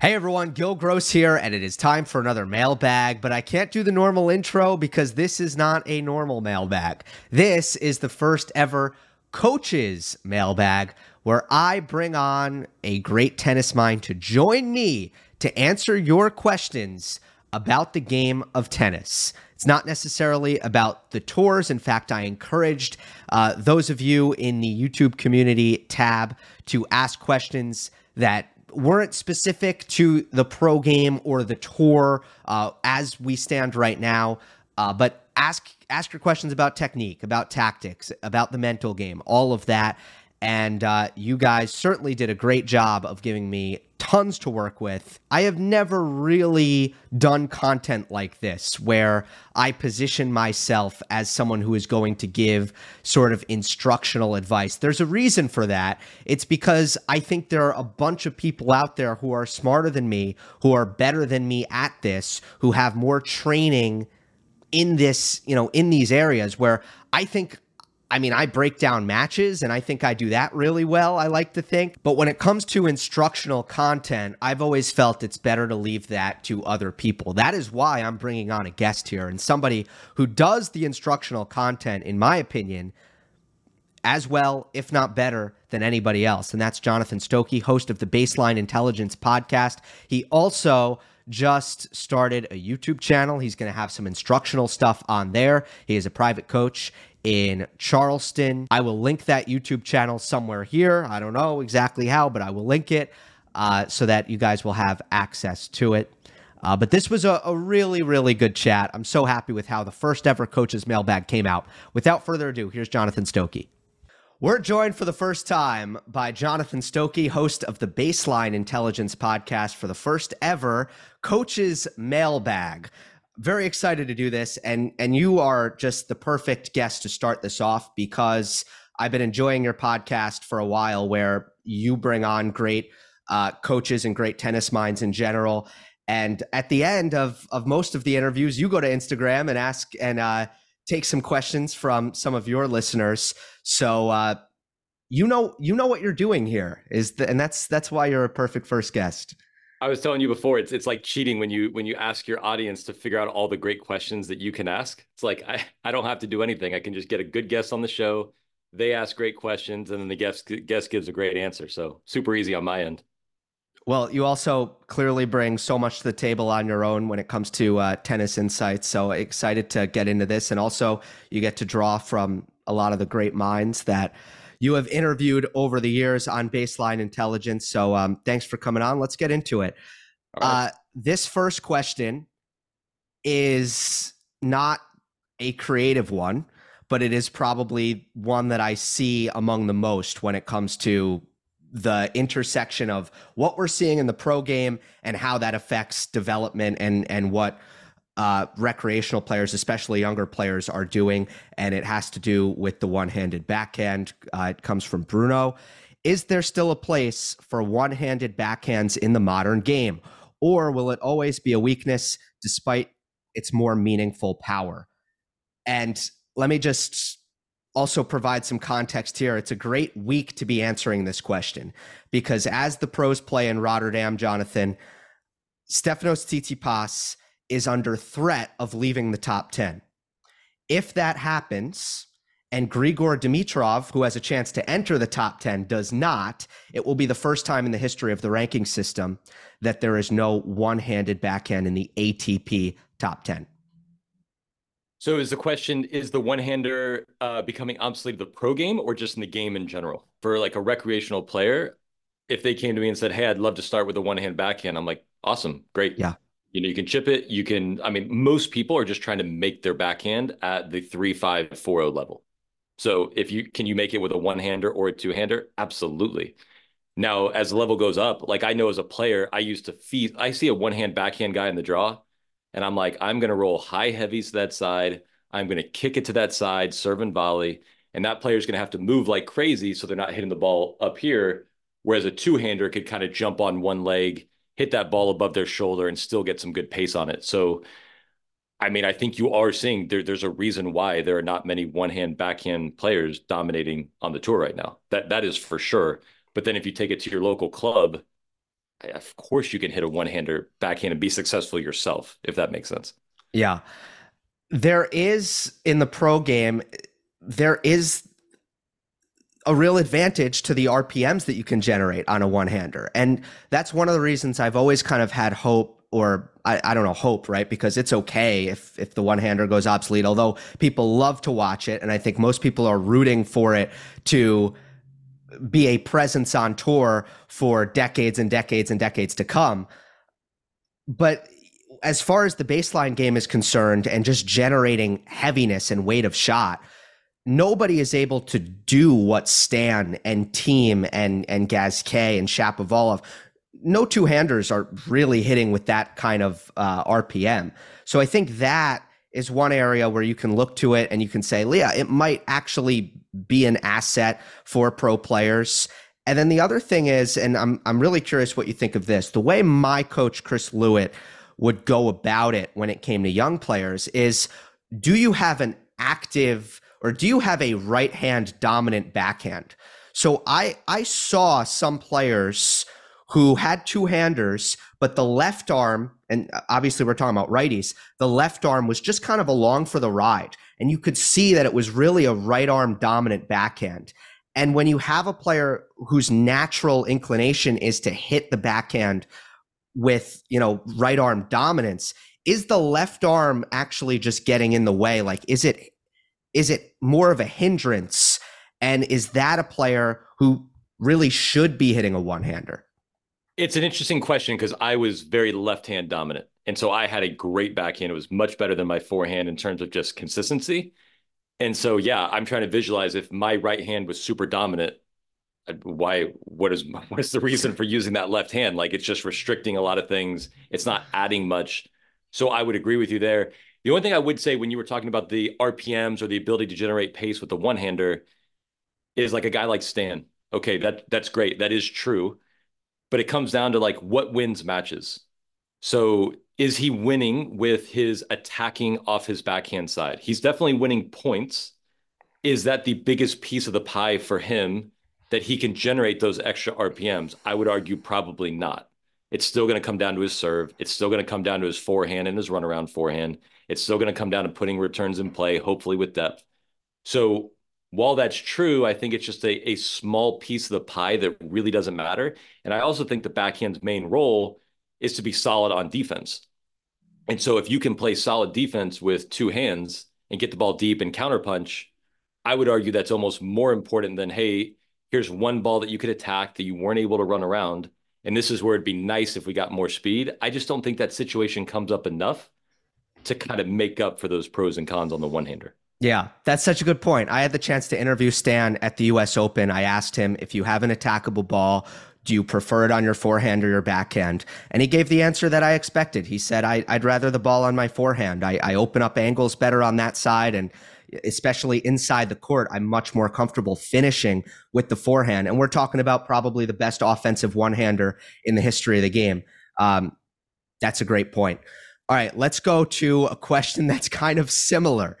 Hey everyone, Gil Gross here, and it is time for another mailbag. But I can't do the normal intro because this is not a normal mailbag. This is the first ever coaches mailbag where I bring on a great tennis mind to join me to answer your questions about the game of tennis. It's not necessarily about the tours. In fact, I encouraged uh, those of you in the YouTube community tab to ask questions that weren't specific to the pro game or the tour uh, as we stand right now, uh, but ask ask your questions about technique, about tactics, about the mental game, all of that. And uh, you guys certainly did a great job of giving me tons to work with. I have never really done content like this where I position myself as someone who is going to give sort of instructional advice. There's a reason for that. It's because I think there are a bunch of people out there who are smarter than me, who are better than me at this, who have more training in this, you know, in these areas where I think I mean, I break down matches and I think I do that really well, I like to think. But when it comes to instructional content, I've always felt it's better to leave that to other people. That is why I'm bringing on a guest here and somebody who does the instructional content, in my opinion, as well, if not better, than anybody else. And that's Jonathan Stokke, host of the Baseline Intelligence podcast. He also just started a YouTube channel. He's going to have some instructional stuff on there. He is a private coach in Charleston. I will link that YouTube channel somewhere here. I don't know exactly how, but I will link it uh, so that you guys will have access to it. Uh, but this was a, a, really, really good chat. I'm so happy with how the first ever coach's mailbag came out. Without further ado, here's Jonathan Stokke. We're joined for the first time by Jonathan Stokke, host of the Baseline Intelligence podcast for the first ever coach's mailbag. Very excited to do this and and you are just the perfect guest to start this off because I've been enjoying your podcast for a while where you bring on great uh, coaches and great tennis minds in general. And at the end of of most of the interviews you go to Instagram and ask and uh, take some questions from some of your listeners so uh, you know you know what you're doing here is the, and that's that's why you're a perfect first guest I was telling you before, it's it's like cheating when you when you ask your audience to figure out all the great questions that you can ask. It's like I, I don't have to do anything. I can just get a good guest on the show. They ask great questions, and then the guest guest gives a great answer. So super easy on my end. Well, you also clearly bring so much to the table on your own when it comes to uh, tennis insights. So excited to get into this, and also you get to draw from a lot of the great minds that you have interviewed over the years on Baseline Intelligence. So um, thanks for coming on. Let's get into it. Right. Uh, this first question is not a creative one, but it is probably one that I see among the most when it comes to the intersection of what we're seeing in the pro game and how that affects development and and what uh, recreational players, especially younger players, are doing, and it has to do with the one-handed backhand. Uh, it comes from Bruno. Is there still a place for one-handed backhands in the modern game, or will it always be a weakness despite its more meaningful power? And let me just also provide some context here. It's a great week to be answering this question because as the pros play in Rotterdam, Jonathan, Stefanos Tsitsipas is under threat of leaving the top 10. If that happens, and Grigor Dimitrov, who has a chance to enter the top 10, does not, it will be the first time in the history of the ranking system that there is no one handed backhand in the ATP top 10. So, is the question is the one hander uh, becoming obsolete in the pro game or just in the game in general? For like a recreational player, if they came to me and said, Hey, I'd love to start with a one hand backhand, I'm like, Awesome, great. Yeah. You know, you can chip it. You can, I mean, most people are just trying to make their backhand at the three, five, four, oh level. So if you can you make it with a one hander or a two hander? Absolutely. Now, as the level goes up, like I know as a player, I used to feed, I see a one hand backhand guy in the draw, and I'm like, I'm going to roll high heavies to that side. I'm going to kick it to that side, serve and volley. And that player's going to have to move like crazy so they're not hitting the ball up here. Whereas a two hander could kind of jump on one leg hit that ball above their shoulder and still get some good pace on it. So, I mean, I think you are seeing there, there's a reason why there are not many one hand backhand players dominating on the tour right now. That that is for sure. But then if you take it to your local club, of course you can hit a one-hander backhand and be successful yourself, if that makes sense. Yeah. There is in the pro game, there is a real advantage to the RPMs that you can generate on a one hander. And that's one of the reasons I've always kind of had hope or I, I don't know, hope, right? Because it's okay if if the one hander goes obsolete, although people love to watch it. And I think most people are rooting for it to be a presence on tour for decades and decades and decades to come. But as far as the baseline game is concerned and just generating heaviness and weight of shot, nobody is able to do what Stan and Thiem and and Gasquet and Shapovalov. No two handers are really hitting with that kind of uh, RPM. So I think that is one area where you can look to it and you can say, Leah, it might actually be an asset for pro players. And then the other thing is, and I'm I'm really curious what you think of this. The way my coach Chris Lewit would go about it when it came to young players is do you have an active or do you have a right hand dominant backhand? So I I saw some players who had two handers, but the left arm, and obviously we're talking about righties, the left arm was just kind of along for the ride. And you could see that it was really a right arm dominant backhand. And when you have a player whose natural inclination is to hit the backhand with, you know, right arm dominance, is the left arm actually just getting in the way? Like, is it is it more of a hindrance? And is that a player who really should be hitting a one hander? It's an interesting question because I was very left hand dominant. And so I had a great backhand. It was much better than my forehand in terms of just consistency. And so, yeah, I'm trying to visualize if my right hand was super dominant, why, what is, what is the reason for using that left hand? Like it's just restricting a lot of things. It's not adding much. So I would agree with you there. The only thing I would say when you were talking about the RPMs or the ability to generate pace with the one hander is like a guy like Stan. Okay, that that's great. That is true. But it comes down to like what wins matches. So is he winning with his attacking off his backhand side? He's definitely winning points. Is that the biggest piece of the pie for him that he can generate those extra RPMs? I would argue probably not. It's still going to come down to his serve. It's still going to come down to his forehand and his runaround forehand. It's still going to come down to putting returns in play, hopefully with depth. So while that's true, I think it's just a, a small piece of the pie that really doesn't matter. And I also think the backhand's main role is to be solid on defense. And so if you can play solid defense with two hands and get the ball deep and counterpunch, I would argue that's almost more important than, hey, here's one ball that you could attack that you weren't able to run around. And this is where it'd be nice if we got more speed. I just don't think that situation comes up enough to kind of make up for those pros and cons on the one hander. Yeah, that's such a good point. I had the chance to interview Stan at the US Open. I asked him if you have an attackable ball, do you prefer it on your forehand or your backhand? And he gave the answer that I expected. He said, I, would rather the ball on my forehand. I, I open up angles better on that side. And especially inside the court, I'm much more comfortable finishing with the forehand. And we're talking about probably the best offensive one hander in the history of the game. Um, that's a great point. All right, let's go to a question that's kind of similar,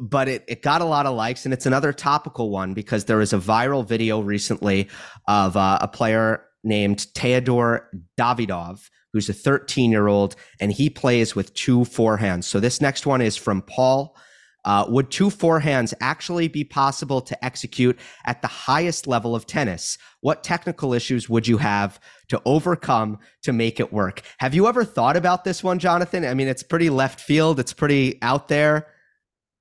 but it, it got a lot of likes, and it's another topical one because there was a viral video recently of uh, a player named Teodor Davidov, who's a 13 year old, and he plays with two forehands. So this next one is from Paul. Uh, would two forehands actually be possible to execute at the highest level of tennis? What technical issues would you have to overcome to make it work? Have you ever thought about this one, Jonathan? I mean, it's pretty left field, it's pretty out there.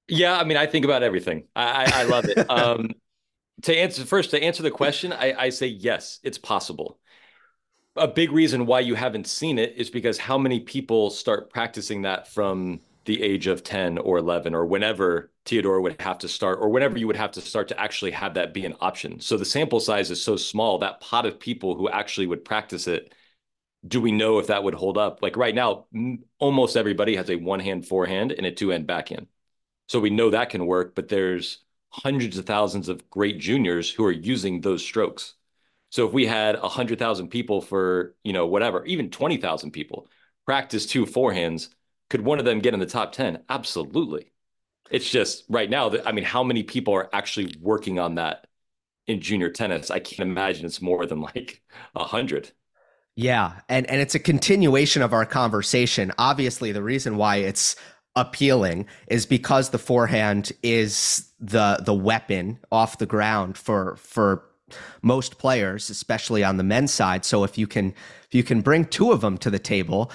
Yeah, I mean, I think about everything. I, I, I love it. um, to answer first, to answer the question, I, I say yes, it's possible. A big reason why you haven't seen it is because how many people start practicing that from the age of 10 or 11 or whenever Teodor would have to start or whenever you would have to start to actually have that be an option. So the sample size is so small that pot of people who actually would practice it do we know if that would hold up? Like right now almost everybody has a one hand forehand and a two hand backhand. So we know that can work, but there's hundreds of thousands of great juniors who are using those strokes. So if we had 100,000 people for, you know, whatever, even 20,000 people practice two forehands, could one of them get in the top 10? Absolutely. It's just right now that I mean, how many people are actually working on that in junior tennis? I can't imagine it's more than like a hundred. Yeah, and and it's a continuation of our conversation. Obviously, the reason why it's appealing is because the forehand is the the weapon off the ground for for most players, especially on the men's side. So if you can if you can bring two of them to the table,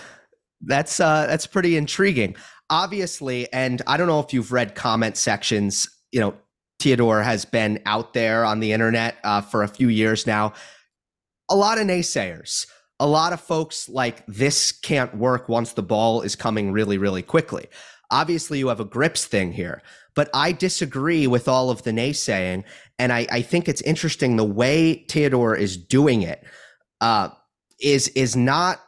that's uh, that's pretty intriguing. Obviously, and I don't know if you've read comment sections. You know, Teodor has been out there on the internet uh, for a few years now. A lot of naysayers. A lot of folks like this can't work once the ball is coming really, really quickly. Obviously, you have a grips thing here, but I disagree with all of the naysaying. And I, I think it's interesting the way Teodor is doing it uh, is is not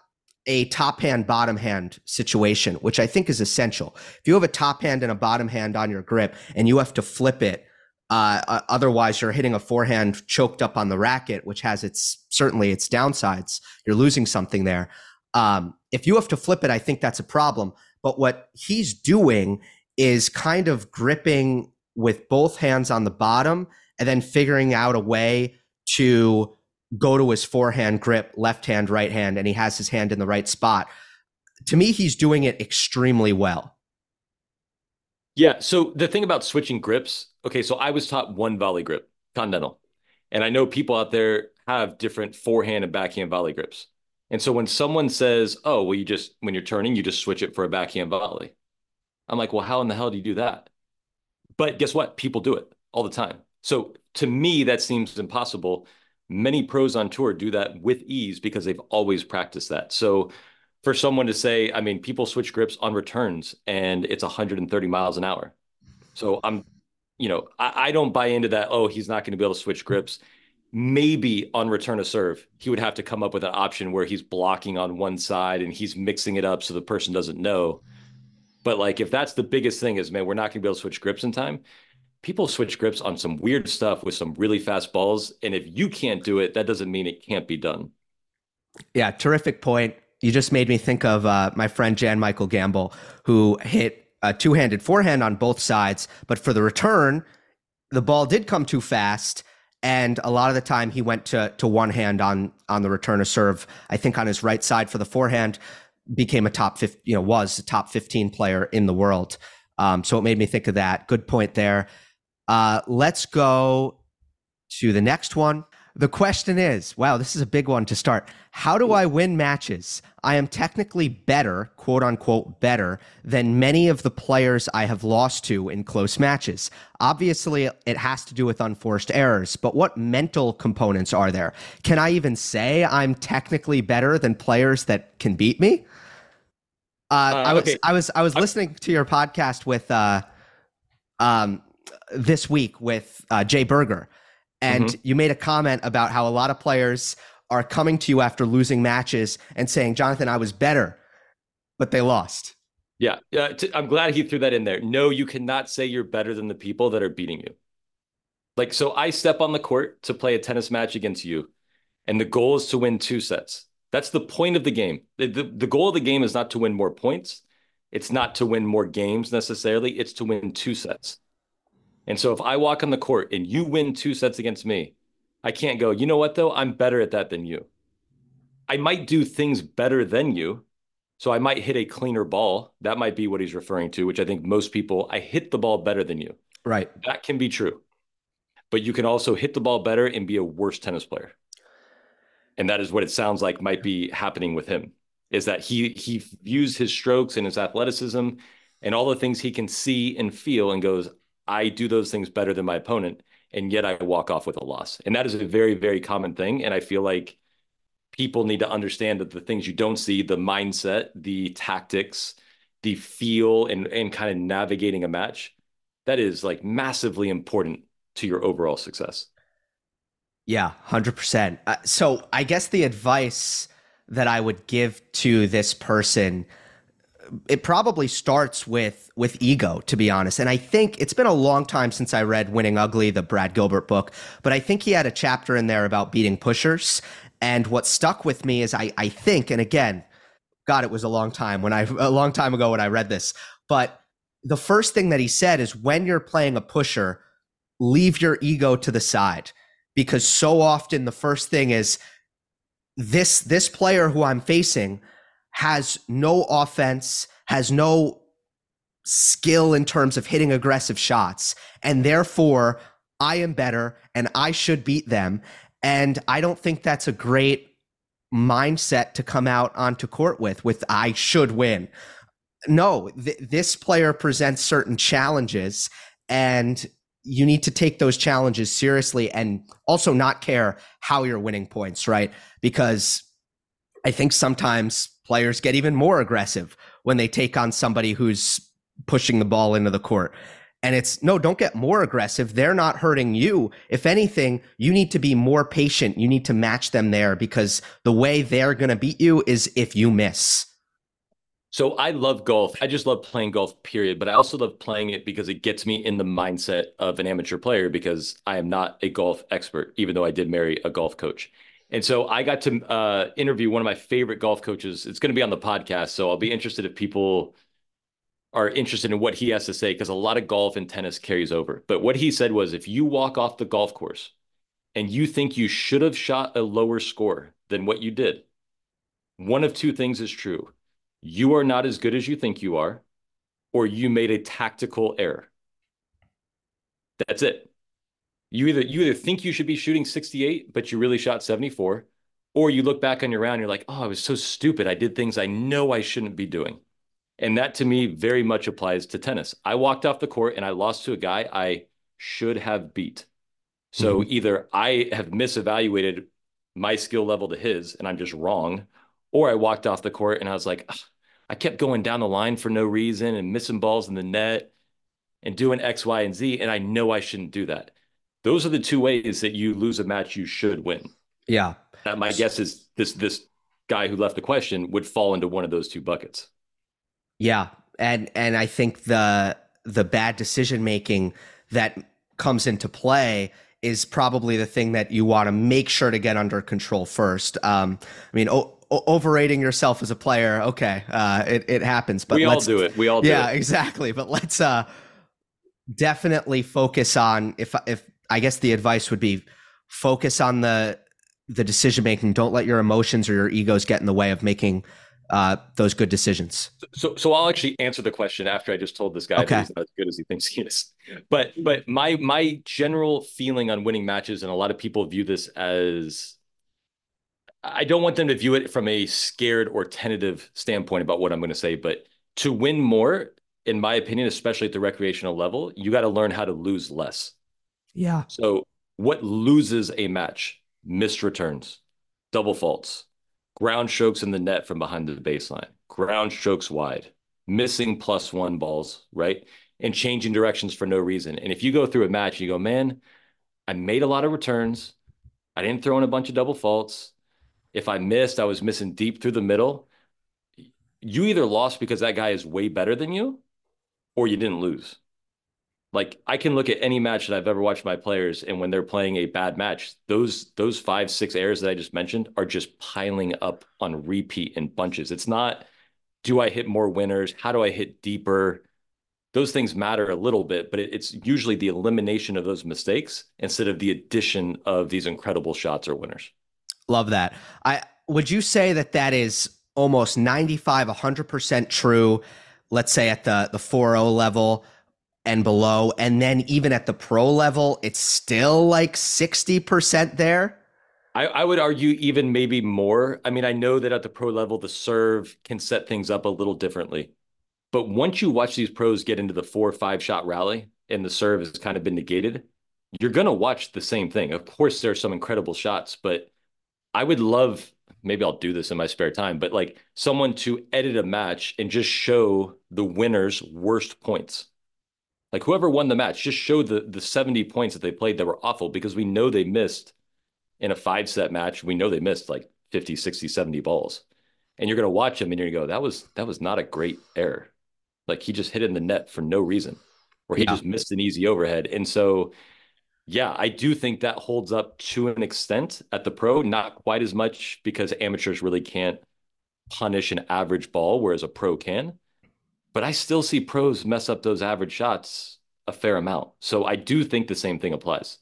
a top hand bottom hand situation, which I think is essential. If you have a top hand and a bottom hand on your grip and you have to flip it, uh, uh, otherwise you're hitting a forehand choked up on the racket, which has its certainly its downsides. You're losing something there. Um, if you have to flip it, I think that's a problem. But what he's doing is kind of gripping with both hands on the bottom and then figuring out a way to go to his forehand grip, left hand, right hand, and he has his hand in the right spot. To me, he's doing it extremely well. Yeah. So the thing about switching grips, okay, so I was taught one volley grip, continental. And I know people out there have different forehand and backhand volley grips. And so when someone says, oh, well, you just, when you're turning, you just switch it for a backhand volley. I'm like, well, how in the hell do you do that? But guess what? People do it all the time. So to me, that seems impossible many pros on tour do that with ease because they've always practiced that. So for someone to say, I mean, people switch grips on returns and it's 130 miles an hour. So I'm, you know, I, I don't buy into that. Oh, he's not going to be able to switch grips. Maybe on return of serve, he would have to come up with an option where he's blocking on one side and he's mixing it up so the person doesn't know. But like, if that's the biggest thing is, man, we're not going to be able to switch grips in time people switch grips on some weird stuff with some really fast balls. And if you can't do it, that doesn't mean it can't be done. Yeah, terrific point. You just made me think of uh, my friend Jan Michael Gambill, who hit a two handed forehand on both sides. But for the return, the ball did come too fast. And a lot of the time he went to, to one hand on, on the return of serve. I think on his right side for the forehand, became a top 50, you know, was a top 15 player in the world. Um, so it made me think of that. Good point there. Uh, let's go to the next one. The question is wow, this is a big one to start. How do I win matches? I am technically better, quote unquote, better than many of the players I have lost to in close matches. Obviously, it has to do with unforced errors, but what mental components are there? Can I even say I'm technically better than players that can beat me? Uh, uh, I was okay. I was I was listening to your podcast with uh, um, this week with uh, Jay Berger, and mm-hmm. you made a comment about how a lot of players are coming to you after losing matches and saying, "Jonathan, I was better," but they lost. Yeah, uh, t- I'm glad he threw that in there. No, you cannot say you're better than the people that are beating you. Like, so I step on the court to play a tennis match against you, and the goal is to win two sets. That's the point of the game. The, the, the goal of the game is not to win more points. It's not to win more games necessarily. It's to win two sets. And so if I walk on the court and you win two sets against me, I can't go, you know what, though? I'm better at that than you. I might do things better than you. So I might hit a cleaner ball. That might be what he's referring to, which I think most people, I hit the ball better than you. Right. That can be true. But you can also hit the ball better and be a worse tennis player. And that is what it sounds like might be happening with him is that he he views his strokes and his athleticism and all the things he can see and feel and goes, I do those things better than my opponent, and yet I walk off with a loss. And that is a very, very common thing. And I feel like people need to understand that the things you don't see, the mindset, the tactics, the feel, and and kind of navigating a match, that is like massively important to your overall success. Yeah, hundred uh, percent. So I guess the advice that I would give to this person it probably starts with with ego to be honest. And i think it's been a long time since i read winning ugly the brad gilbert book but i think he had a chapter in there about beating pushers. And what stuck with me is i i think and again god it was a long time when i a long time ago when i read this but the first thing that he said is when you're playing a pusher leave your ego to the side. Because so often the first thing is this this player who I'm facing has no offense, has no skill in terms of hitting aggressive shots, and therefore I am better and I should beat them. And I don't think that's a great mindset to come out onto court with with I should win. No, th- this player presents certain challenges and you need to take those challenges seriously and also not care how you're winning points, right? Because I think sometimes players get even more aggressive when they take on somebody who's pushing the ball into the court. And it's no, don't get more aggressive. They're not hurting you. If anything, you need to be more patient. You need to match them there because the way they're going to beat you is if you miss. So I love golf. I just love playing golf, period. But I also love playing it because it gets me in the mindset of an amateur player because I am not a golf expert, even though I did marry a golf coach. And so I got to uh, interview one of my favorite golf coaches. It's going to be on the podcast. So I'll be interested if people are interested in what he has to say because a lot of golf and tennis carries over. But what he said was if you walk off the golf course and you think you should have shot a lower score than what you did, one of two things is true you are not as good as you think you are, or you made a tactical error. That's it. You either you either think you should be shooting 68, but you really shot 74, or you look back on your round, and you're like, oh, I was so stupid. I did things I know I shouldn't be doing. And that to me very much applies to tennis. I walked off the court and I lost to a guy I should have beat. So mm-hmm. either I have misevaluated my skill level to his and I'm just wrong, or I walked off the court and I was like, I kept going down the line for no reason and missing balls in the net and doing X, Y, and Z. And I know I shouldn't do that. Those are the two ways that you lose a match you should win. Yeah. Uh, my guess is this this guy who left the question would fall into one of those two buckets. Yeah. And and I think the the bad decision making that comes into play is probably the thing that you want to make sure to get under control first. Um, I mean, o- overrating yourself as a player, okay, uh, it it happens. But we all do it. We all do yeah, it. exactly. But let's uh, definitely focus on if if I guess the advice would be focus on the the decision making. Don't let your emotions or your egos get in the way of making uh, those good decisions. So, so I'll actually answer the question after I just told this guy okay. that he's not as good as he thinks he is. But, but my my general feeling on winning matches, and a lot of people view this as, I don't want them to view it from a scared or tentative standpoint about what I'm going to say, but to win more, in my opinion, especially at the recreational level, you got to learn how to lose less. Yeah. So, what loses a match? Missed returns, double faults, ground strokes in the net from behind the baseline, ground strokes wide, missing plus one balls, right? And changing directions for no reason. And if you go through a match, you go, man, I made a lot of returns. I didn't throw in a bunch of double faults. If I missed, I was missing deep through the middle. You either lost because that guy is way better than you, or you didn't lose like I can look at any match that I've ever watched my players, and when they're playing a bad match, those those five six errors that I just mentioned are just piling up on repeat in bunches. It's not do I hit more winners? How do I hit deeper? Those things matter a little bit, but it, it's usually the elimination of those mistakes instead of the addition of these incredible shots or winners. Love that. I would you say that that is almost 95 100% true let's say at the the 4-0 level and below. And then even at the pro level, it's still like 60% there. I, I, would argue even maybe more. I mean, I know that at the pro level, the serve can set things up a little differently. But once you watch these pros get into the four or five shot rally and the serve has kind of been negated, you're going to watch the same thing. Of course, there's some incredible shots, but I would love, maybe I'll do this in my spare time, but like someone to edit a match and just show the winner's worst points like whoever won the match, just show the the 70 points that they played that were awful because we know they missed in a five set match. We know they missed like 50, 60, 70 balls. And you're going to watch them and you're going to go, that was that was not a great error. Like he just hit in the net for no reason or he yeah. just missed an easy overhead. And so yeah, I do think that holds up to an extent at the pro, not quite as much because amateurs really can't punish an average ball, whereas a pro can but I still see pros mess up those average shots a fair amount. So I do think the same thing applies.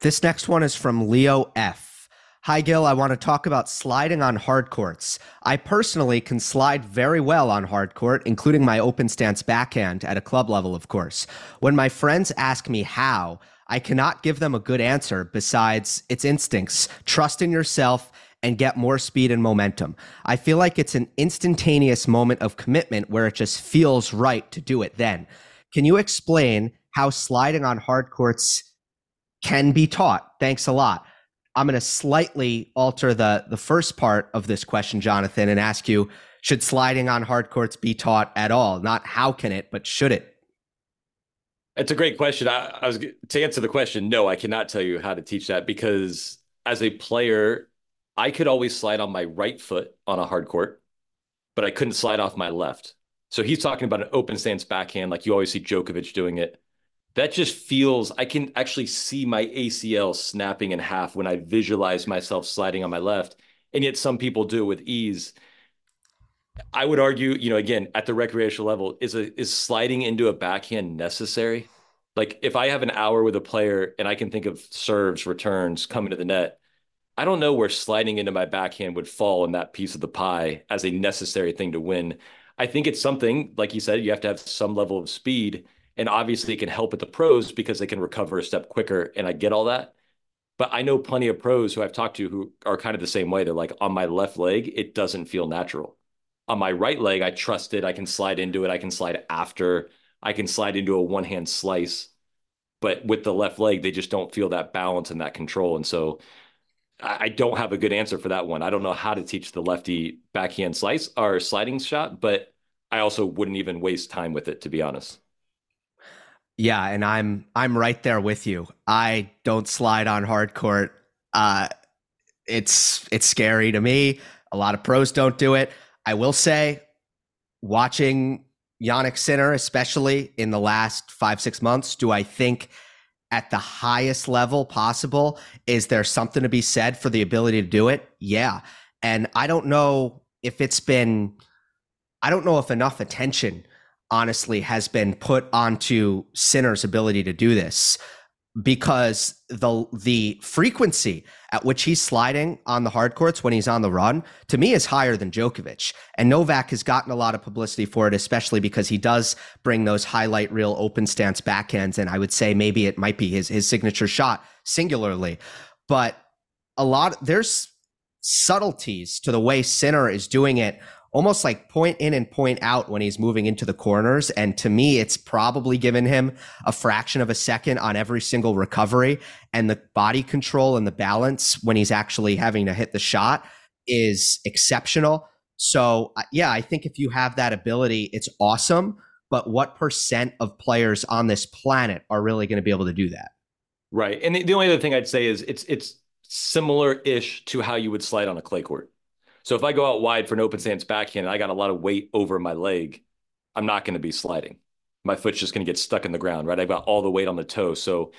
This next one is from Leo F. Hi, Gil. I want to talk about sliding on hard courts. I personally can slide very well on hard court, including my open stance backhand at a club level, of course. When my friends ask me how, I cannot give them a good answer besides it's instincts, trust in yourself, and get more speed and momentum. I feel like it's an instantaneous moment of commitment where it just feels right to do it then. Can you explain how sliding on hard courts can be taught? Thanks a lot. I'm going to slightly alter the the first part of this question, Jonathan, and ask you: Should sliding on hard courts be taught at all? Not how can it, but should it? It's a great question. I, I was to answer the question. No, I cannot tell you how to teach that because as a player, I could always slide on my right foot on a hard court, but I couldn't slide off my left. So he's talking about an open stance backhand, like you always see Djokovic doing it that just feels I can actually see my ACL snapping in half when I visualize myself sliding on my left. And yet some people do it with ease. I would argue, you know, again, at the recreational level, is a is sliding into a backhand necessary? Like if I have an hour with a player and I can think of serves, returns coming to the net, I don't know where sliding into my backhand would fall in that piece of the pie as a necessary thing to win. I think it's something, like you said, you have to have some level of speed and obviously, it can help at the pros because they can recover a step quicker. And I get all that. But I know plenty of pros who I've talked to who are kind of the same way. They're like, on my left leg, it doesn't feel natural. On my right leg, I trust it. I can slide into it. I can slide after. I can slide into a one hand slice. But with the left leg, they just don't feel that balance and that control. And so I don't have a good answer for that one. I don't know how to teach the lefty backhand slice or sliding shot, but I also wouldn't even waste time with it, to be honest. Yeah, and I'm I'm right there with you. I don't slide on hard court. Uh, it's it's scary to me. A lot of pros don't do it. I will say, watching Jannik Sinner, especially in the last five six months, do I think at the highest level possible is there something to be said for the ability to do it? Yeah, and I don't know if it's been. I don't know if enough attention honestly has been put onto Sinner's ability to do this because the the frequency at which he's sliding on the hard courts when he's on the run to me is higher than Djokovic. And Novak has gotten a lot of publicity for it, especially because he does bring those highlight reel open stance backhands. And I would say maybe it might be his his signature shot singularly. But a lot there's subtleties to the way Sinner is doing it almost like point in and point out when he's moving into the corners. And to me, it's probably given him a fraction of a second on every single recovery. And the body control and the balance when he's actually having to hit the shot is exceptional. So, uh, yeah, I think if you have that ability, it's awesome. But what percent of players on this planet are really going to be able to do that? Right. And the only other thing I'd say is it's it's similar ish to how you would slide on a clay court. So if I go out wide for an open stance backhand, and I got a lot of weight over my leg. I'm not going to be sliding. My foot's just going to get stuck in the ground, right? I've got all the weight on the toe. So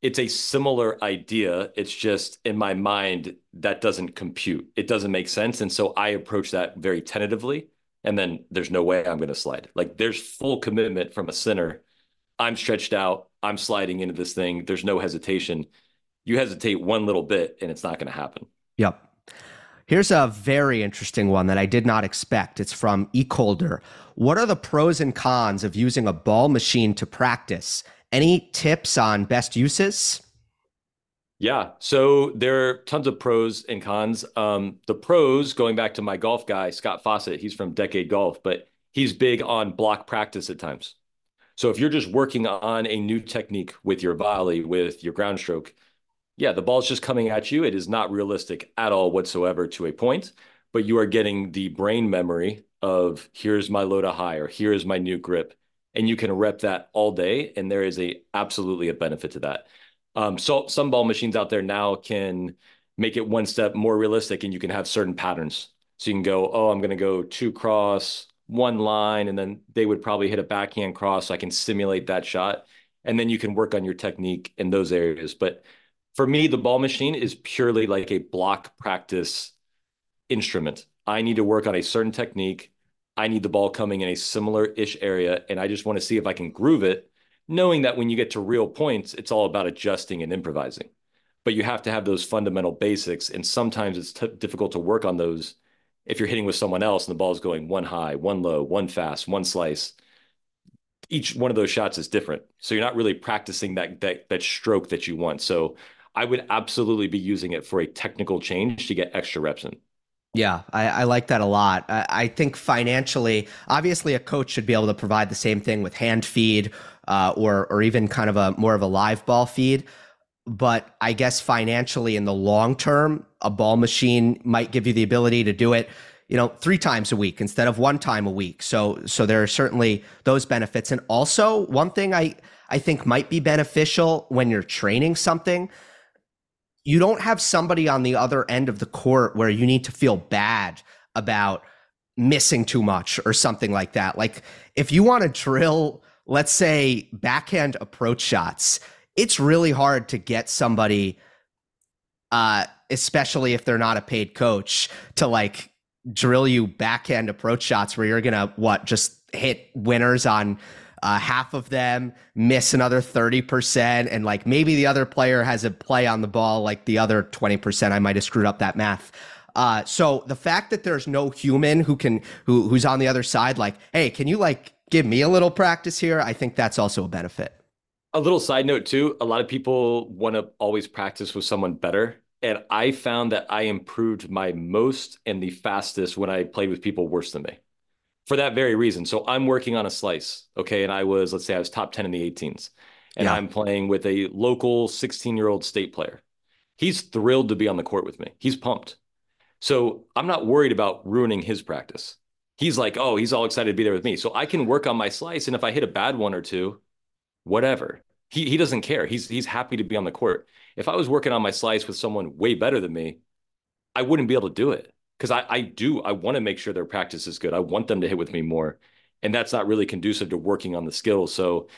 it's a similar idea. It's just in my mind that doesn't compute. It doesn't make sense. And so I approach that very tentatively. And then there's no way I'm going to slide. Like there's full commitment from a center. I'm stretched out. I'm sliding into this thing. There's no hesitation. You hesitate one little bit and it's not going to happen. Yep. Here's a very interesting one that I did not expect. It's from Ecolder. What are the pros and cons of using a ball machine to practice? Any tips on best uses? Yeah, so there are tons of pros and cons. Um, the pros, going back to my golf guy, Scott Fawcett, he's from Decade Golf, but he's big on block practice at times. So if you're just working on a new technique with your volley, with your ground stroke, yeah, the ball's just coming at you. It is not realistic at all whatsoever to a point, but you are getting the brain memory of here's my low to high or here's my new grip. And you can rep that all day. And there is a absolutely a benefit to that. Um, so some ball machines out there now can make it one step more realistic and you can have certain patterns. So you can go, oh, I'm going to go two cross, one line, and then they would probably hit a backhand cross. So I can simulate that shot. And then you can work on your technique in those areas. But for me, the ball machine is purely like a block practice instrument. I need to work on a certain technique. I need the ball coming in a similar ish area. And I just want to see if I can groove it, knowing that when you get to real points, it's all about adjusting and improvising. but you have to have those fundamental basics. And sometimes it's t- difficult to work on those if you're hitting with someone else and the ball is going one high, one low, one fast, one slice. Each one of those shots is different. So you're not really practicing that that that stroke that you want. So I would absolutely be using it for a technical change to get extra reps in. Yeah, I, I, like that a lot. I, I, think financially, obviously, a coach should be able to provide the same thing with hand feed uh, or or even kind of a more of a live ball feed. But I guess financially, in the long term, a ball machine might give you the ability to do it, you know, three times a week instead of one time a week. So so there are certainly those benefits. And also, one thing I I think might be beneficial when you're training something you don't have somebody on the other end of the court where you need to feel bad about missing too much or something like that. Like if you want to drill, let's say backhand approach shots, it's really hard to get somebody uh especially if they're not a paid coach to like drill you backhand approach shots where you're going to what just hit winners on uh, half of them miss another 30% and like maybe the other player has a play on the ball like the other 20% i might have screwed up that math. Uh, so the fact that there's no human who can who who's on the other side like hey can you like give me a little practice here? I think that's also a benefit. A little side note too a lot of people want to always practice with someone better and i found that i improved my most and the fastest when i played with people worse than me for that very reason. So I'm working on a slice, okay, and I was let's say I was top 10 in the 18s. And yeah. I'm playing with a local 16-year-old state player. He's thrilled to be on the court with me. He's pumped. So I'm not worried about ruining his practice. He's like, "Oh, he's all excited to be there with me." So I can work on my slice and if I hit a bad one or two, whatever. He he doesn't care. He's he's happy to be on the court. If I was working on my slice with someone way better than me, I wouldn't be able to do it because I, I do I want to make sure their practice is good. I want them to hit with me more, and that's not really conducive to working on the skills. So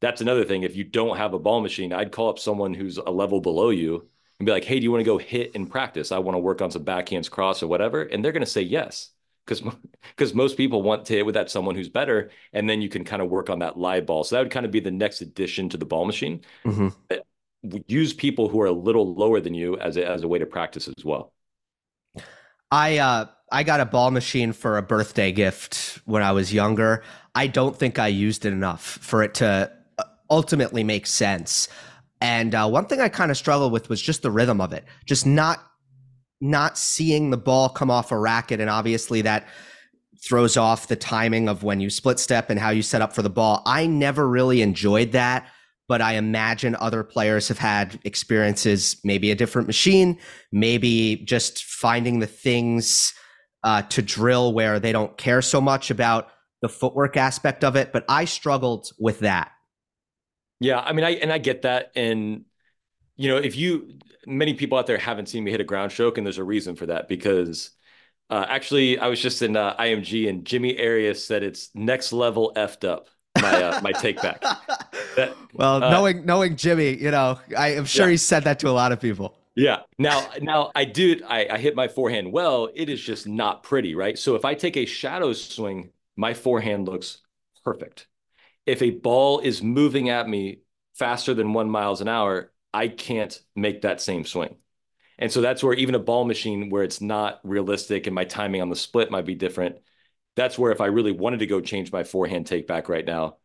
that's another thing. If you don't have a ball machine, I'd call up someone who's a level below you and be like, "Hey, do you want to go hit in practice? I want to work on some backhands cross or whatever," and they're going to say yes because because most people want to hit with that someone who's better, and then you can kind of work on that live ball. So that would kind of be the next addition to the ball machine. Mm-hmm. Use people who are a little lower than you as a, as a way to practice as well. I uh I got a ball machine for a birthday gift when I was younger. I don't think I used it enough for it to uh, ultimately make sense. And uh, one thing I kind of struggled with was just the rhythm of it, just not not seeing the ball come off a racket, and obviously that throws off the timing of when you split step and how you set up for the ball. I never really enjoyed that but I imagine other players have had experiences, maybe a different machine, maybe just finding the things uh, to drill where they don't care so much about the footwork aspect of it. But I struggled with that. Yeah, I mean, I and I get that, and you know, if you many people out there haven't seen me hit a ground stroke, and there's a reason for that because. Uh, actually, I was just in uh, IMG and Jimmy Arias said it's next level effed up my uh, my take back. That, well, uh, knowing knowing Jimmy, you know, I am sure yeah. he said that to a lot of people. Yeah. Now, now I do. I, I hit my forehand well. It is just not pretty, right? So if I take a shadow swing, my forehand looks perfect. If a ball is moving at me faster than one miles an hour, I can't make that same swing. And so that's where even a ball machine where it's not realistic and my timing on the split might be different, that's where if I really wanted to go change my forehand take back right now,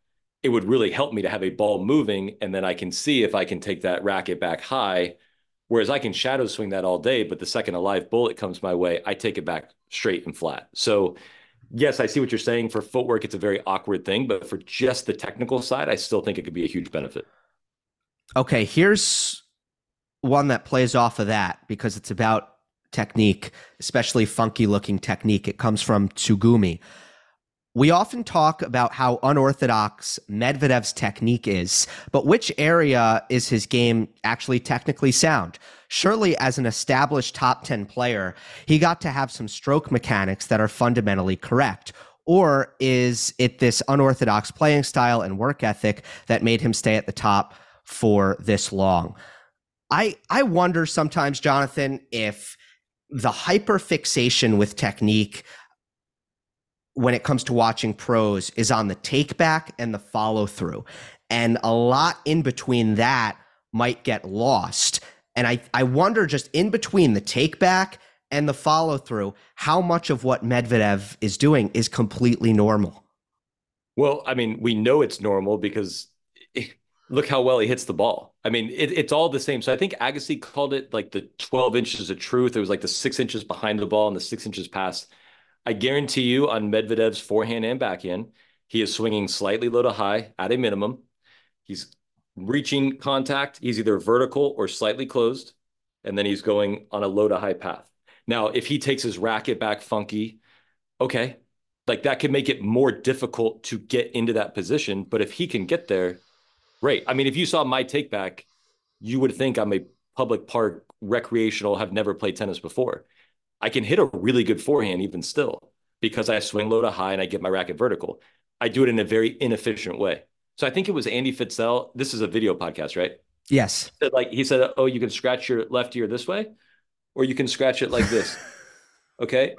it would really help me to have a ball moving. And then I can see if I can take that racket back high. Whereas I can shadow swing that all day, but the second a live bullet comes my way, I take it back straight and flat. So, yes, I see what you're saying. For footwork, it's a very awkward thing, but for just the technical side, I still think it could be a huge benefit. Okay, here's one that plays off of that because it's about technique, especially funky looking technique. It comes from Tsugumi. We often talk about how unorthodox Medvedev's technique is, but which area is his game actually technically sound? Surely, as an established top 10 player, he got to have some stroke mechanics that are fundamentally correct. Or is it this unorthodox playing style and work ethic that made him stay at the top for this long? I, I wonder sometimes, Jonathan, if the hyper fixation with technique when it comes to watching pros is on the take back and the follow through. And a lot in between that might get lost. And I, I wonder just in between the take back and the follow through, how much of what Medvedev is doing is completely normal. Well, I mean, we know it's normal because look how well he hits the ball. I mean, it, it's all the same. So I think Agassi called it like the 12 inches of truth. It was like the six inches behind the ball and the six inches past. I guarantee you on Medvedev's forehand and backhand, he is swinging slightly low to high at a minimum. He's reaching contact. He's either vertical or slightly closed. And then he's going on a low to high path. Now, if he takes his racket back funky, okay, like that could make it more difficult to get into that position. But if he can get there, great. I mean, if you saw my take back, you would think I'm a public park recreational, have never played tennis before. I can hit a really good forehand even still because I swing low to high and I get my racket vertical. I do it in a very inefficient way. So I think it was Andy Fitzel. This is a video podcast, right? Yes. He said, like he said, oh, you can scratch your left ear this way, or you can scratch it like this. okay.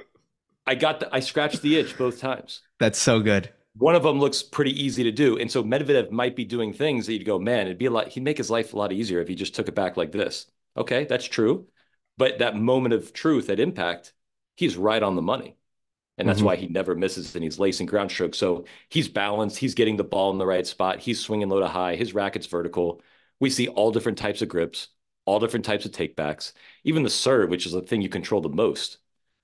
I got the I scratched the itch both times. That's so good. One of them looks pretty easy to do. And so Medvedev might be doing things that you'd go, man, it'd be a lot, he'd make his life a lot easier if he just took it back like this. Okay, that's true. But that moment of truth at impact, he's right on the money. And that's mm-hmm. why he never misses and he's lacing ground strokes. So he's balanced. He's getting the ball in the right spot. He's swinging low to high. His racket's vertical. We see all different types of grips, all different types of takebacks, even the serve, which is the thing you control the most.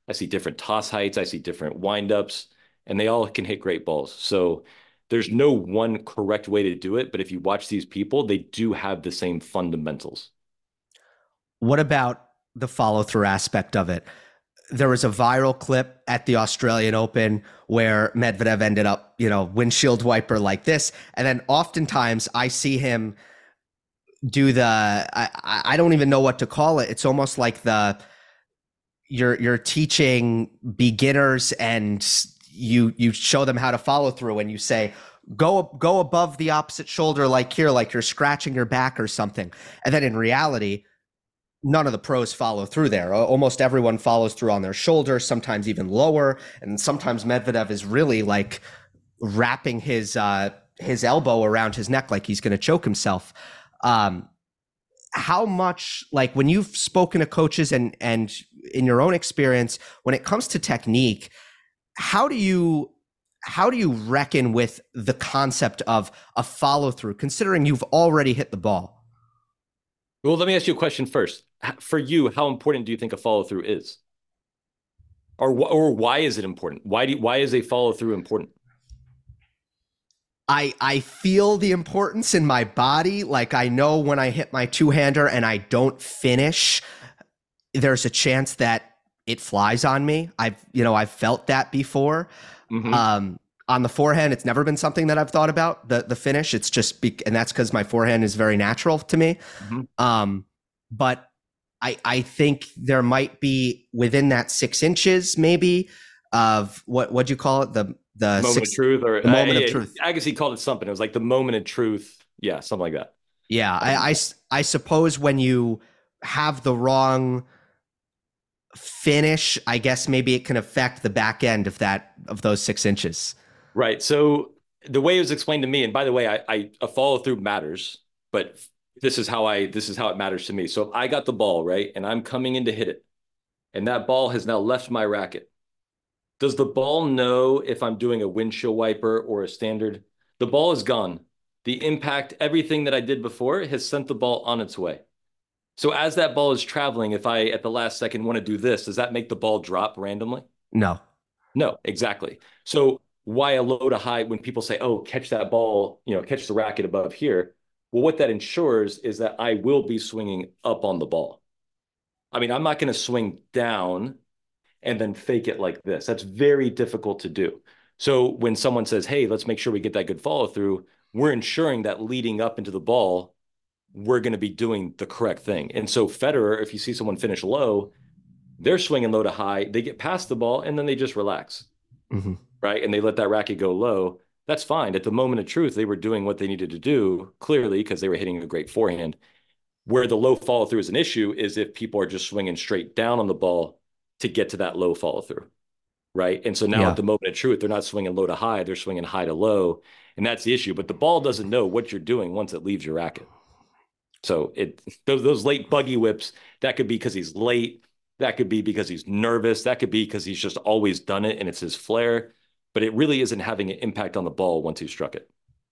I see different toss heights. I see different windups, and they all can hit great balls. So there's no one correct way to do it. But if you watch these people, they do have the same fundamentals. What about the follow through aspect of it. There was a viral clip at the Australian Open where Medvedev ended up, you know, windshield wiper like this. And then oftentimes I see him do the I, I don't even know what to call it. It's almost like the you're you're teaching beginners and you you show them how to follow through and you say go go above the opposite shoulder like here like you're scratching your back or something and then in reality none of the pros follow through there. Almost everyone follows through on their shoulder, sometimes even lower, and sometimes Medvedev is really like wrapping his uh, his elbow around his neck like he's going to choke himself. Um, how much like when you've spoken to coaches and and in your own experience when it comes to technique, how do you how do you reckon with the concept of a follow through considering you've already hit the ball? Well, let me ask you a question first. For you, how important do you think a follow through is? Or, or why is it important? Why do why is a follow through important? I I feel the importance in my body. Like I know when I hit my two hander and I don't finish, there's a chance that it flies on me. I've you know I've felt that before. Mm-hmm. Um, on the forehand, it's never been something that I've thought about the the finish. It's just be, and that's because my forehand is very natural to me. Mm-hmm. Um, but I I think there might be within that six inches maybe of what what do you call it the the moment six, of truth or the moment uh, of truth. I guess he called it something. It was like the moment of truth. Yeah, something like that. Yeah, I, I, I suppose when you have the wrong finish, I guess maybe it can affect the back end of that of those six inches. Right. So the way it was explained to me, and by the way, I, I a follow through matters, but this is how I this is how it matters to me. So if I got the ball right and I'm coming in to hit it, and that ball has now left my racket, does the ball know if I'm doing a windshield wiper or a standard? The ball is gone. The impact, everything that I did before has sent the ball on its way. So as that ball is traveling, if I at the last second want to do this, does that make the ball drop randomly? No. No, exactly. So why a low to high when people say, oh, catch that ball, you know, catch the racket above here. Well, what that ensures is that I will be swinging up on the ball. I mean, I'm not going to swing down and then fake it like this. That's very difficult to do. So when someone says, hey, let's make sure we get that good follow through, we're ensuring that leading up into the ball, we're going to be doing the correct thing. And so Federer, if you see someone finish low, they're swinging low to high, they get past the ball and then they just relax. Mm-hmm right? And they let that racket go low. That's fine. At the moment of truth, they were doing what they needed to do clearly because they were hitting a great forehand. Where the low follow through is an issue is if people are just swinging straight down on the ball to get to that low follow through, right? And so now yeah. at the moment of truth, they're not swinging low to high, they're swinging high to low. And that's the issue. But the ball doesn't know what you're doing once it leaves your racket. So it those, those late buggy whips, that could be because he's late. That could be because he's nervous. That could be because he's just always done it and it's his flair. But it really isn't having an impact on the ball once he struck it.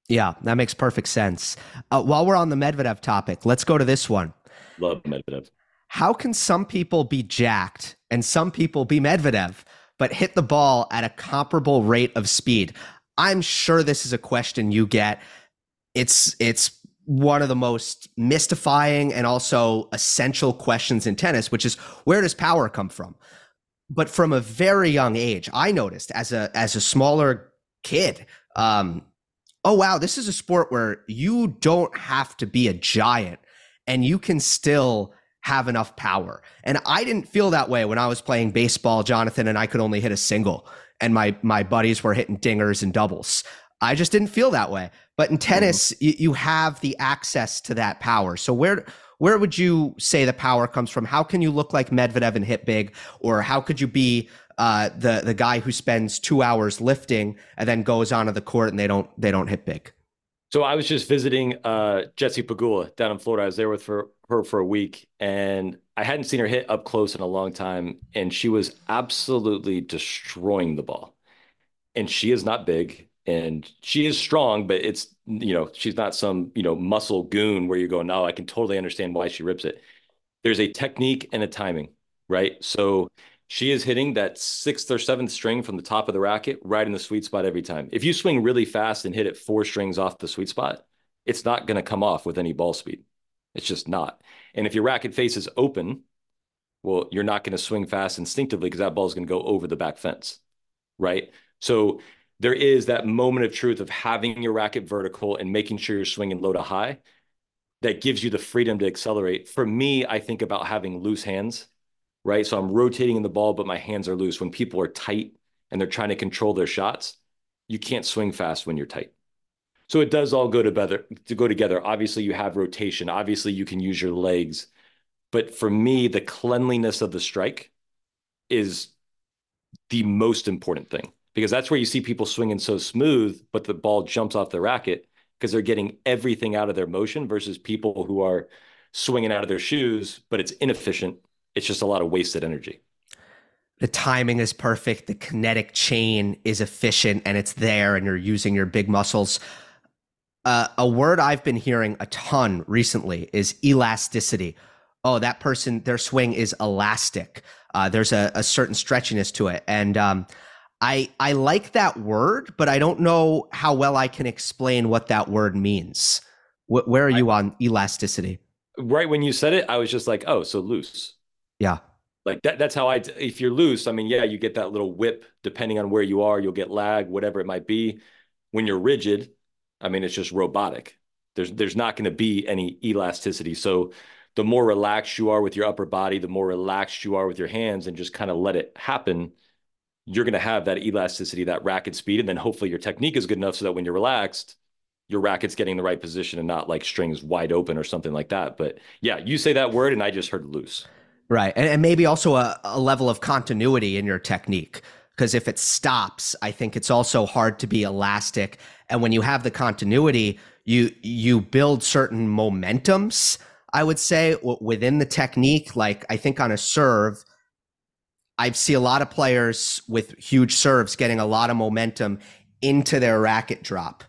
Yeah, that makes perfect sense. Uh, while we're on the Medvedev topic, let's go to this one. Love Medvedev. How can some people be jacked and some people be Medvedev, but hit the ball at a comparable rate of speed? I'm sure this is a question you get. It's it's one of the most mystifying and also essential questions in tennis, which is where does power come from? But from a very young age, I noticed as a as a smaller kid, um, oh wow, this is a sport where you don't have to be a giant and you can still have enough power. And I didn't feel that way when I was playing baseball, Jonathan, and I could only hit a single and my my buddies were hitting dingers and doubles. I just didn't feel that way. But in tennis, mm-hmm. you, you have the access to that power. So where where would you say the power comes from? How can you look like Medvedev and hit big, or how could you be uh, the the guy who spends two hours lifting and then goes onto the court and they don't they don't hit big? So I was just visiting uh, Jessie Pegula down in Florida. I was there with her, her for a week, and I hadn't seen her hit up close in a long time, and she was absolutely destroying the ball. And she is not big and she is strong, but it's you know she's not some you know muscle goon where you go, no, I can totally understand why she rips it. There's a technique and a timing, right? So she is hitting that sixth or seventh string from the top of the racket right in the sweet spot every time. If you swing really fast and hit it four strings off the sweet spot, it's not going to come off with any ball speed. It's just not. And if your racket face is open, well, you're not going to swing fast instinctively because that ball is going to go over the back fence, right? So there is that moment of truth of having your racket vertical and making sure you're swinging low to high that gives you the freedom to accelerate. For me, I think about having loose hands, right? So I'm rotating in the ball, but my hands are loose. When people are tight and they're trying to control their shots, you can't swing fast when you're tight. So it does all go together to go together. Obviously, you have rotation. Obviously, you can use your legs. But for me, the cleanliness of the strike is the most important thing because that's where you see people swinging so smooth, but the ball jumps off the racket because they're getting everything out of their motion versus people who are swinging out of their shoes, but it's inefficient. It's just a lot of wasted energy. The timing is perfect. The kinetic chain is efficient and it's there, and you're using your big muscles. Uh, a word I've been hearing a ton recently is elasticity. Oh, that person, their swing is elastic. Uh, there's a, a, certain stretchiness to it. And um, I I like that word, but I don't know how well I can explain what that word means. Wh- where are you on elasticity? Right when you said it, I was just like, oh, so loose. Yeah. Like that. That's how I. If you're loose, I mean, yeah, you get that little whip. Depending on where you are, you'll get lag, whatever it might be. When you're rigid, I mean, it's just robotic. There's there's not going to be any elasticity. So the more relaxed you are with your upper body, the more relaxed you are with your hands, and just kind of let it happen you're going to have that elasticity, that racket speed, and then hopefully your technique is good enough so that when you're relaxed, your racket's getting the right position and not like strings wide open or something like that. But yeah, you say that word and I just heard loose. Right. And, and maybe also a, a level of continuity in your technique. Because if it stops, I think it's also hard to be elastic. And when you have the continuity, you you build certain momentums, I would say, within the technique. Like I think on a serve, I see a lot of players with huge serves getting a lot of momentum into their racket drop.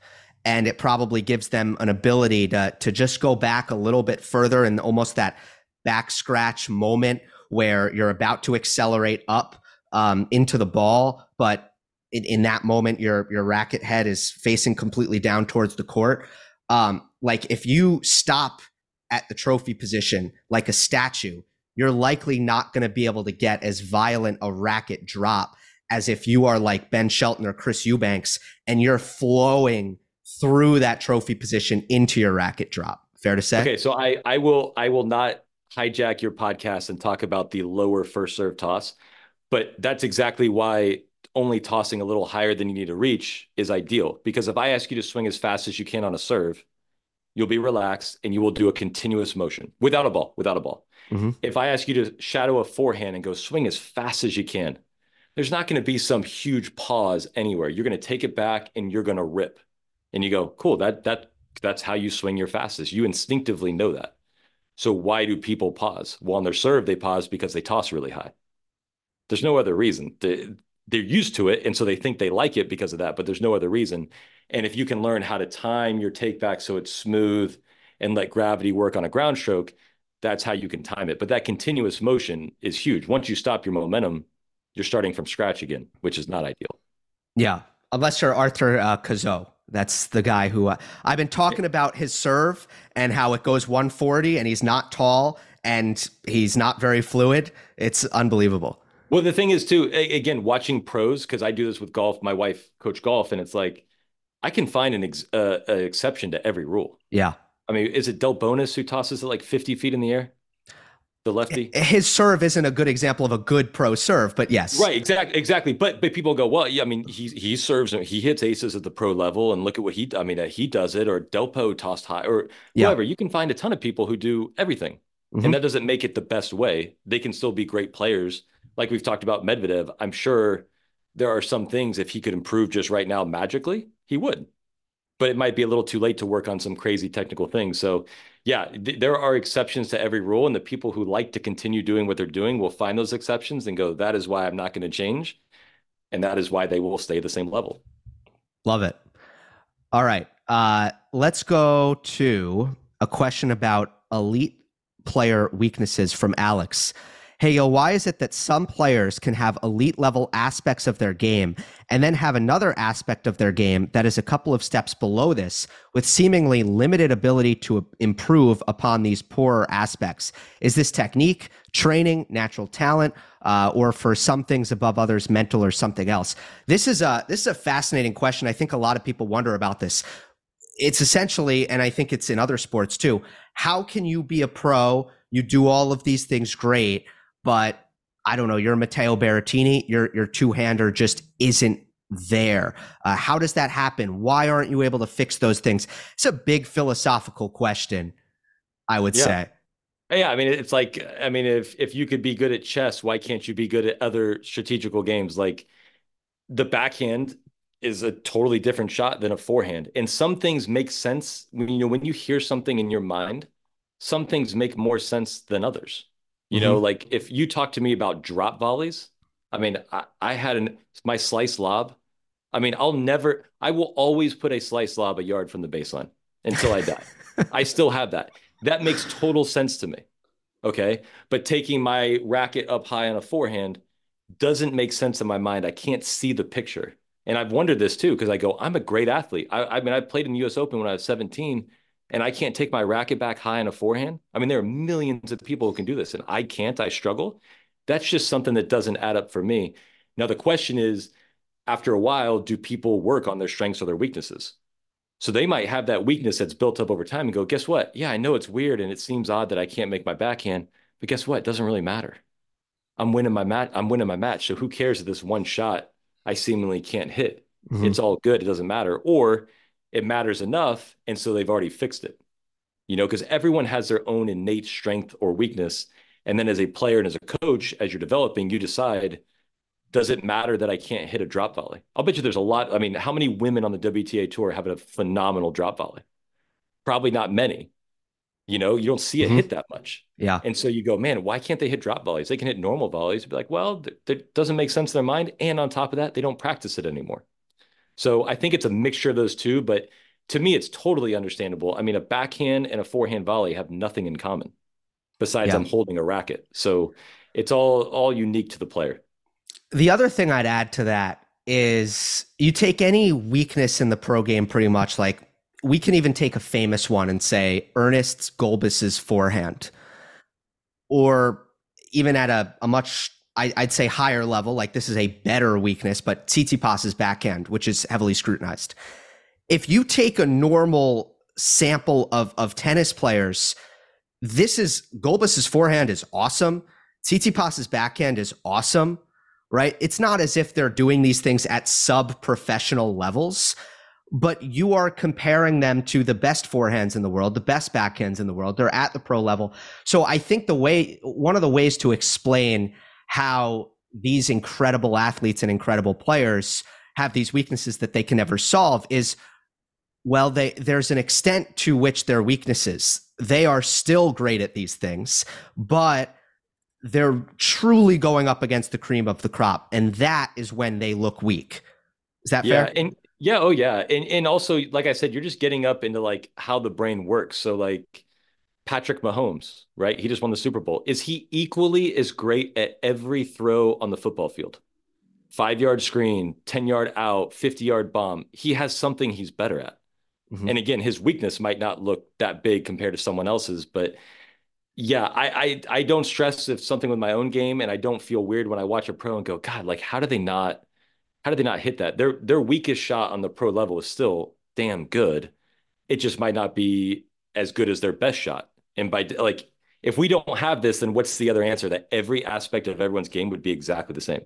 And it probably gives them an ability to, to just go back a little bit further and almost that back scratch moment where you're about to accelerate up um, into the ball, but in, in, that moment your your racket head is facing completely down towards the court. Um, like if you stop at the trophy position like a statue you're likely not going to be able to get as violent a racket drop as if you are like Ben Shelton or Chris Eubanks and you're flowing through that trophy position into your racket drop. Fair to say? Okay, so I I will I will not hijack your podcast and talk about the lower first serve toss, but that's exactly why only tossing a little higher than you need to reach is ideal because if I ask you to swing as fast as you can on a serve, you'll be relaxed and you will do a continuous motion without a ball, without a ball. Mm-hmm. If I ask you to shadow a forehand and go swing as fast as you can, there's not going to be some huge pause anywhere. You're going to take it back and you're going to rip. And you go, cool, that that that's how you swing your fastest. You instinctively know that. So why do people pause? Well, on their serve, they pause because they toss really high. There's no other reason. They, they're used to it. And so they think they like it because of that, but there's no other reason. And if you can learn how to time your take back so it's smooth and let gravity work on a ground stroke, that's how you can time it. But that continuous motion is huge. Once you stop your momentum, you're starting from scratch again, which is not ideal. Yeah. Unless you're Arthur uh, Cazaux. That's the guy who uh, I've been talking about his serve and how it goes 140 and he's not tall and he's not very fluid. It's unbelievable. Well, the thing is too, again, watching pros because I do this with golf. My wife coach golf, and it's like I can find an, ex- uh, an exception to every rule. Yeah. I mean, is it Delbonis who tosses it like 50 feet in the air? The lefty. His serve isn't a good example of a good pro serve, but yes. Right, exactly, exactly. But but people go, well, yeah. I mean, he he serves, he hits aces at the pro level, and look at what he. I mean, uh, he does it, or Delpo tossed high, or whatever. Yeah. You can find a ton of people who do everything, mm-hmm. and that doesn't make it the best way. They can still be great players like we've talked about Medvedev, I'm sure there are some things if he could improve just right now magically, he would. But it might be a little too late to work on some crazy technical things. So, yeah, th- there are exceptions to every rule, and the people who like to continue doing what they're doing will find those exceptions and go, "That is why I'm not going to change," and that is why they will stay the same level. Love it. All right, uh, let's go to a question about elite player weaknesses from Alex hey, yo, why is it that some players can have elite level aspects of their game and then have another aspect of their game that is a couple of steps below this with seemingly limited ability to improve upon these poorer aspects? Is this technique, training, natural talent, uh, or for some things above others, mental or something else? This is a this is a fascinating question. I think a lot of people wonder about this. It's essentially, and I think it's in other sports too. How can you be a pro? You do all of these things great but I don't know, your Matteo Berrettini, your your two hander just isn't there. Uh, how does that happen? Why aren't you able to fix those things? It's a big philosophical question, I would yeah. say. Yeah, I mean, it's like, I mean, if if you could be good at chess, why can't you be good at other strategical games? Like the backhand is a totally different shot than a forehand, and some things make sense when you know when you hear something in your mind. Some things make more sense than others. You know, mm-hmm. like if you talk to me about drop volleys, I mean, I, I had an my slice lob. I mean, I'll never, I will always put a slice lob a yard from the baseline until I die. I still have that. That makes total sense to me. Okay. But taking my racket up high on a forehand doesn't make sense in my mind. I can't see the picture. And I've wondered this too, because I go, I'm a great athlete. I, I mean, I played in the US Open when I was 17 and I can't take my racket back high on a forehand. I mean, there are millions of people who can do this, and I can't. I struggle. That's just something that doesn't add up for me. Now, the question is after a while, do people work on their strengths or their weaknesses? So they might have that weakness that's built up over time and go, guess what? Yeah, I know it's weird and it seems odd that I can't make my backhand, but guess what? It doesn't really matter. I'm winning my match. I'm winning my match. So who cares if this one shot I seemingly can't hit? Mm-hmm. It's all good. It doesn't matter. Or it matters enough. And so they've already fixed it, you know, because everyone has their own innate strength or weakness. And then as a player and as a coach, as you're developing, you decide, does it matter that I can't hit a drop volley? I'll bet you there's a lot. I mean, how many women on the WTA tour have a phenomenal drop volley? Probably not many. You know, you don't see it mm-hmm. hit that much. Yeah. And so you go, man, why can't they hit drop volleys? They can hit normal volleys. Be like, well, that doesn't make sense in their mind. And on top of that, they don't practice it anymore. So I think it's a mixture of those two, but to me, it's totally understandable. I mean, a backhand and a forehand volley have nothing in common besides yeah. I'm holding a racket. So it's all all unique to the player. The other thing I'd add to that is you take any weakness in the pro game pretty much like we can even take a famous one and say Ernest Gulbis's forehand. Or even at a, a much I, would say higher level, like this is a better weakness, but Tsitsipas's backhand, which is heavily scrutinized. If you take a normal sample of of tennis players, this is Gulbis's forehand is awesome. Tsitsipas's backhand is awesome, right? It's not as if they're doing these things at sub professional levels, but you are comparing them to the best forehands in the world, the best backhands in the world. They're at the pro level. So I think the way, one of the ways to explain how these incredible athletes and incredible players have these weaknesses that they can never solve is well they there's an extent to which their weaknesses they are still great at these things, but they're truly going up against the cream of the crop. And that is when they look weak. Is that yeah, fair? And yeah, oh yeah. And and also, like I said, you're just getting up into like how the brain works. So like Patrick Mahomes, right? He just won the Super Bowl. Is he equally as great at every throw on the football field? Five yard screen, 10 yard out, 50 yard bomb. He has something he's better at. Mm-hmm. And again, his weakness might not look that big compared to someone else's, but yeah, I, I I don't stress if something with my own game, and I don't feel weird when I watch a pro and go, God, like how do they not, how do they not hit that? Their their weakest shot on the pro level is still damn good. It just might not be as good as their best shot. And by like, if we don't have this, then what's the other answer? That every aspect of everyone's game would be exactly the same.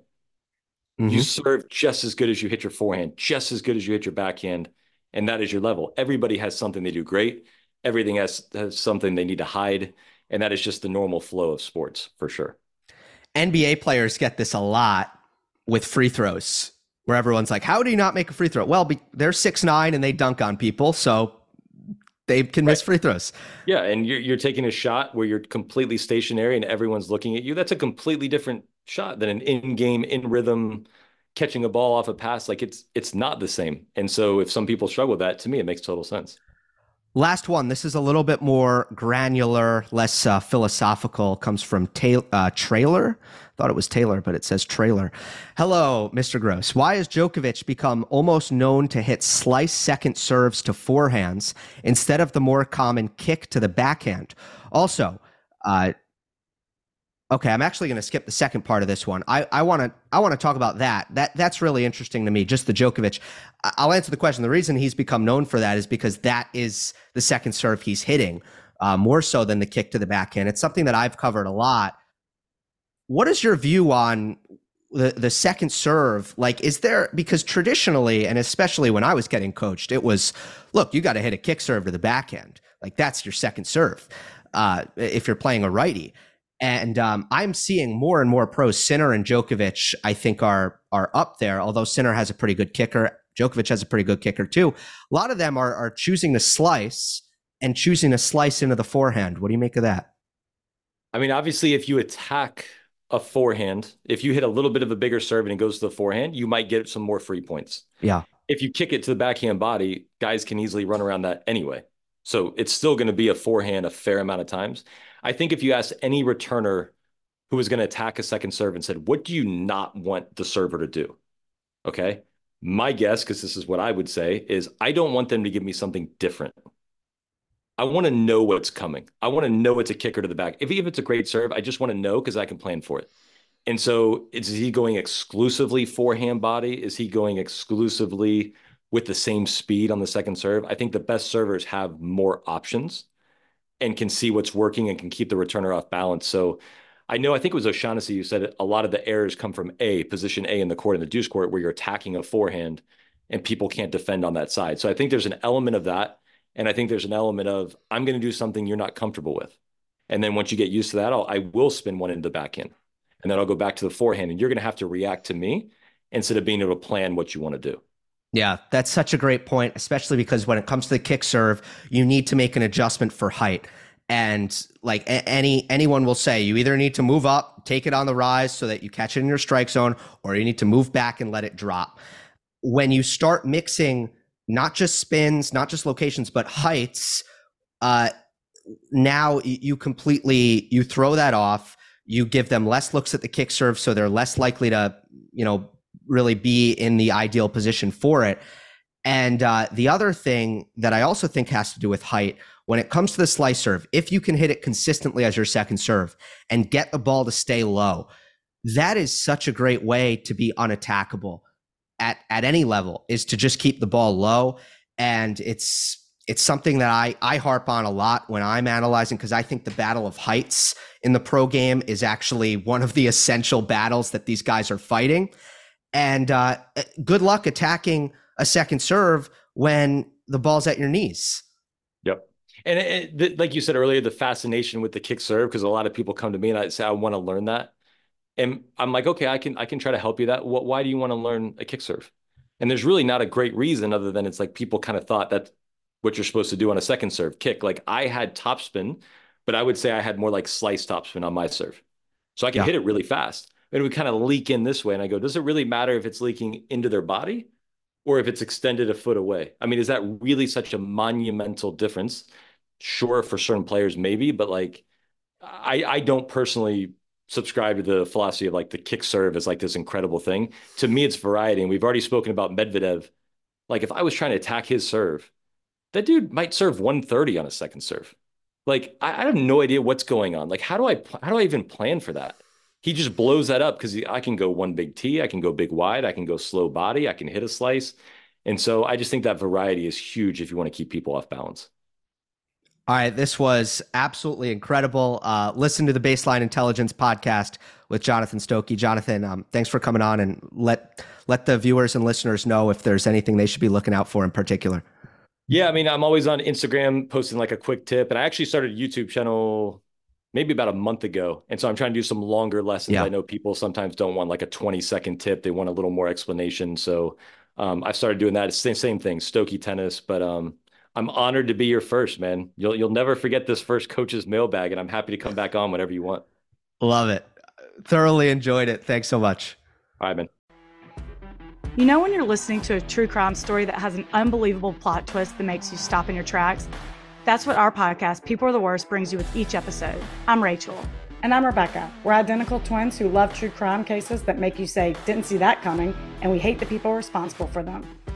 Mm-hmm. You serve just as good as you hit your forehand, just as good as you hit your backhand, and that is your level. Everybody has something they do great. Everything has, has something they need to hide and that is just the normal flow of sports for sure. NBA players get this a lot with free throws, where everyone's like, "How do you not make a free throw?" Well, be- they're six nine and they dunk on people, so they can miss free throws. Yeah, and you're you're taking a shot where you're completely stationary and everyone's looking at you. That's a completely different shot than an in-game, in rhythm catching a ball off a pass. Like it's it's not the same. And so if some people struggle with that, to me, it makes total sense. Last one. This is a little bit more granular, less uh, philosophical. Comes from ta- uh, Trailer. Thought it was Taylor, but it says Trailer. Hello, Mr. Gross. Why has Djokovic become almost known to hit slice second serves to forehands instead of the more common kick to the backhand? Also, uh, Okay, I'm actually going to skip the second part of this one. I want to I want to talk about that. That that's really interesting to me. Just the Djokovic. I'll answer the question. The reason he's become known for that is because that is the second serve he's hitting uh, more so than the kick to the backhand. It's something that I've covered a lot. What is your view on the the second serve? Like, is there because traditionally, and especially when I was getting coached, it was look, you got to hit a kick serve to the backhand. Like that's your second serve uh, if you're playing a righty and um, I'm seeing more and more pros. Sinner and Djokovic, I think, are are up there. Although Sinner has a pretty good kicker, Djokovic has a pretty good kicker too. A lot of them are are choosing to slice and choosing to slice into the forehand. What do you make of that? I mean, obviously, if you attack a forehand, if you hit a little bit of a bigger serve and it goes to the forehand, you might get some more free points. Yeah. If you kick it to the backhand body, guys can easily run around that anyway. So it's still going to be a forehand a fair amount of times. I think if you ask any returner who was going to attack a second serve and said, What do you not want the server to do? Okay. My guess, because this is what I would say, is I don't want them to give me something different. I want to know what's coming. I want to know it's a kicker to the back. If, if it's a great serve, I just want to know because I can plan for it. And so is he going exclusively forehand body? Is he going exclusively with the same speed on the second serve? I think the best servers have more options and can see what's working and can keep the returner off balance. So I know, I think it was O'Shannessy who said a lot of the errors come from A, position A in the court, in the deuce court, where you're attacking a forehand and people can't defend on that side. So I think there's an element of that. And I think there's an element of, I'm going to do something you're not comfortable with. And then once you get used to that, I'll, I will spin one into the backhand. And then I'll go back to the forehand. And you're going to have to react to me instead of being able to plan what you want to do. Yeah, that's such a great point, especially because when it comes to the kick serve, you need to make an adjustment for height. And like any anyone will say, you either need to move up, take it on the rise so that you catch it in your strike zone, or you need to move back and let it drop. When you start mixing not just spins, not just locations, but heights, uh, now you completely you throw that off. You give them less looks at the kick serve, so they're less likely to, you know, really be in the ideal position for it. And uh, the other thing that I also think has to do with height, when it comes to the slice serve, if you can hit it consistently as your second serve and get the ball to stay low, that is such a great way to be unattackable at at any level. Is to just keep the ball low, and it's it's something that I I harp on a lot when I'm analyzing because I think the battle of heights in the pro game is actually one of the essential battles that these guys are fighting. And uh, good luck attacking a second serve when the ball's at your knees. Yep. And it, it, like you said earlier, the fascination with the kick serve, because a lot of people come to me and I say, I want to learn that. And I'm like, okay, I can, I can try to help you that. What, why do you want to learn a kick serve? And there's really not a great reason other than it's like people kind of thought that what you're supposed to do on a second serve kick. Like I had topspin, but I would say I had more like slice topspin on my serve. So I can yeah. hit it really fast. And it would kind of leak in this way. And I go, does it really matter if it's leaking into their body or if it's extended a foot away? I mean, is that really such a monumental difference? Sure, for certain players, maybe, but like I, I don't personally subscribe to the philosophy of like the kick serve is like this incredible thing. To me, it's variety. And we've already spoken about Medvedev. Like if I was trying to attack his serve, that dude might serve 130 on a second serve. Like I, I have no idea what's going on. Like how do I how do I even plan for that? He just blows that up because I can go one big T, I can go big wide, I can go slow body, I can hit a slice. And so I just think that variety is huge if you want to keep people off balance. All right, this was absolutely incredible. Uh, listen to the Baseline Intelligence podcast with Jonathan Stokke. Jonathan, um, thanks for coming on and let let the viewers and listeners know if there's anything they should be looking out for in particular. Yeah, I mean, I'm always on Instagram posting like a quick tip, and I actually started a YouTube channel maybe about a month ago, and so I'm trying to do some longer lessons. Yeah. I know people sometimes don't want like a 20 second tip; they want a little more explanation. So um, I started doing that. It's the same thing, Stokke Tennis, but um, I'm honored to be your first, man. You'll you'll never forget this first coach's mailbag, and I'm happy to come back on whenever you want. Love it. Thoroughly enjoyed it. Thanks so much. All right, man. You know when you're listening to a true crime story that has an unbelievable plot twist that makes you stop in your tracks? That's what our podcast, People Are the Worst, brings you with each episode. I'm Rachel. And I'm Rebecca. We're identical twins who love true crime cases that make you say, didn't see that coming, and we hate the people responsible for them.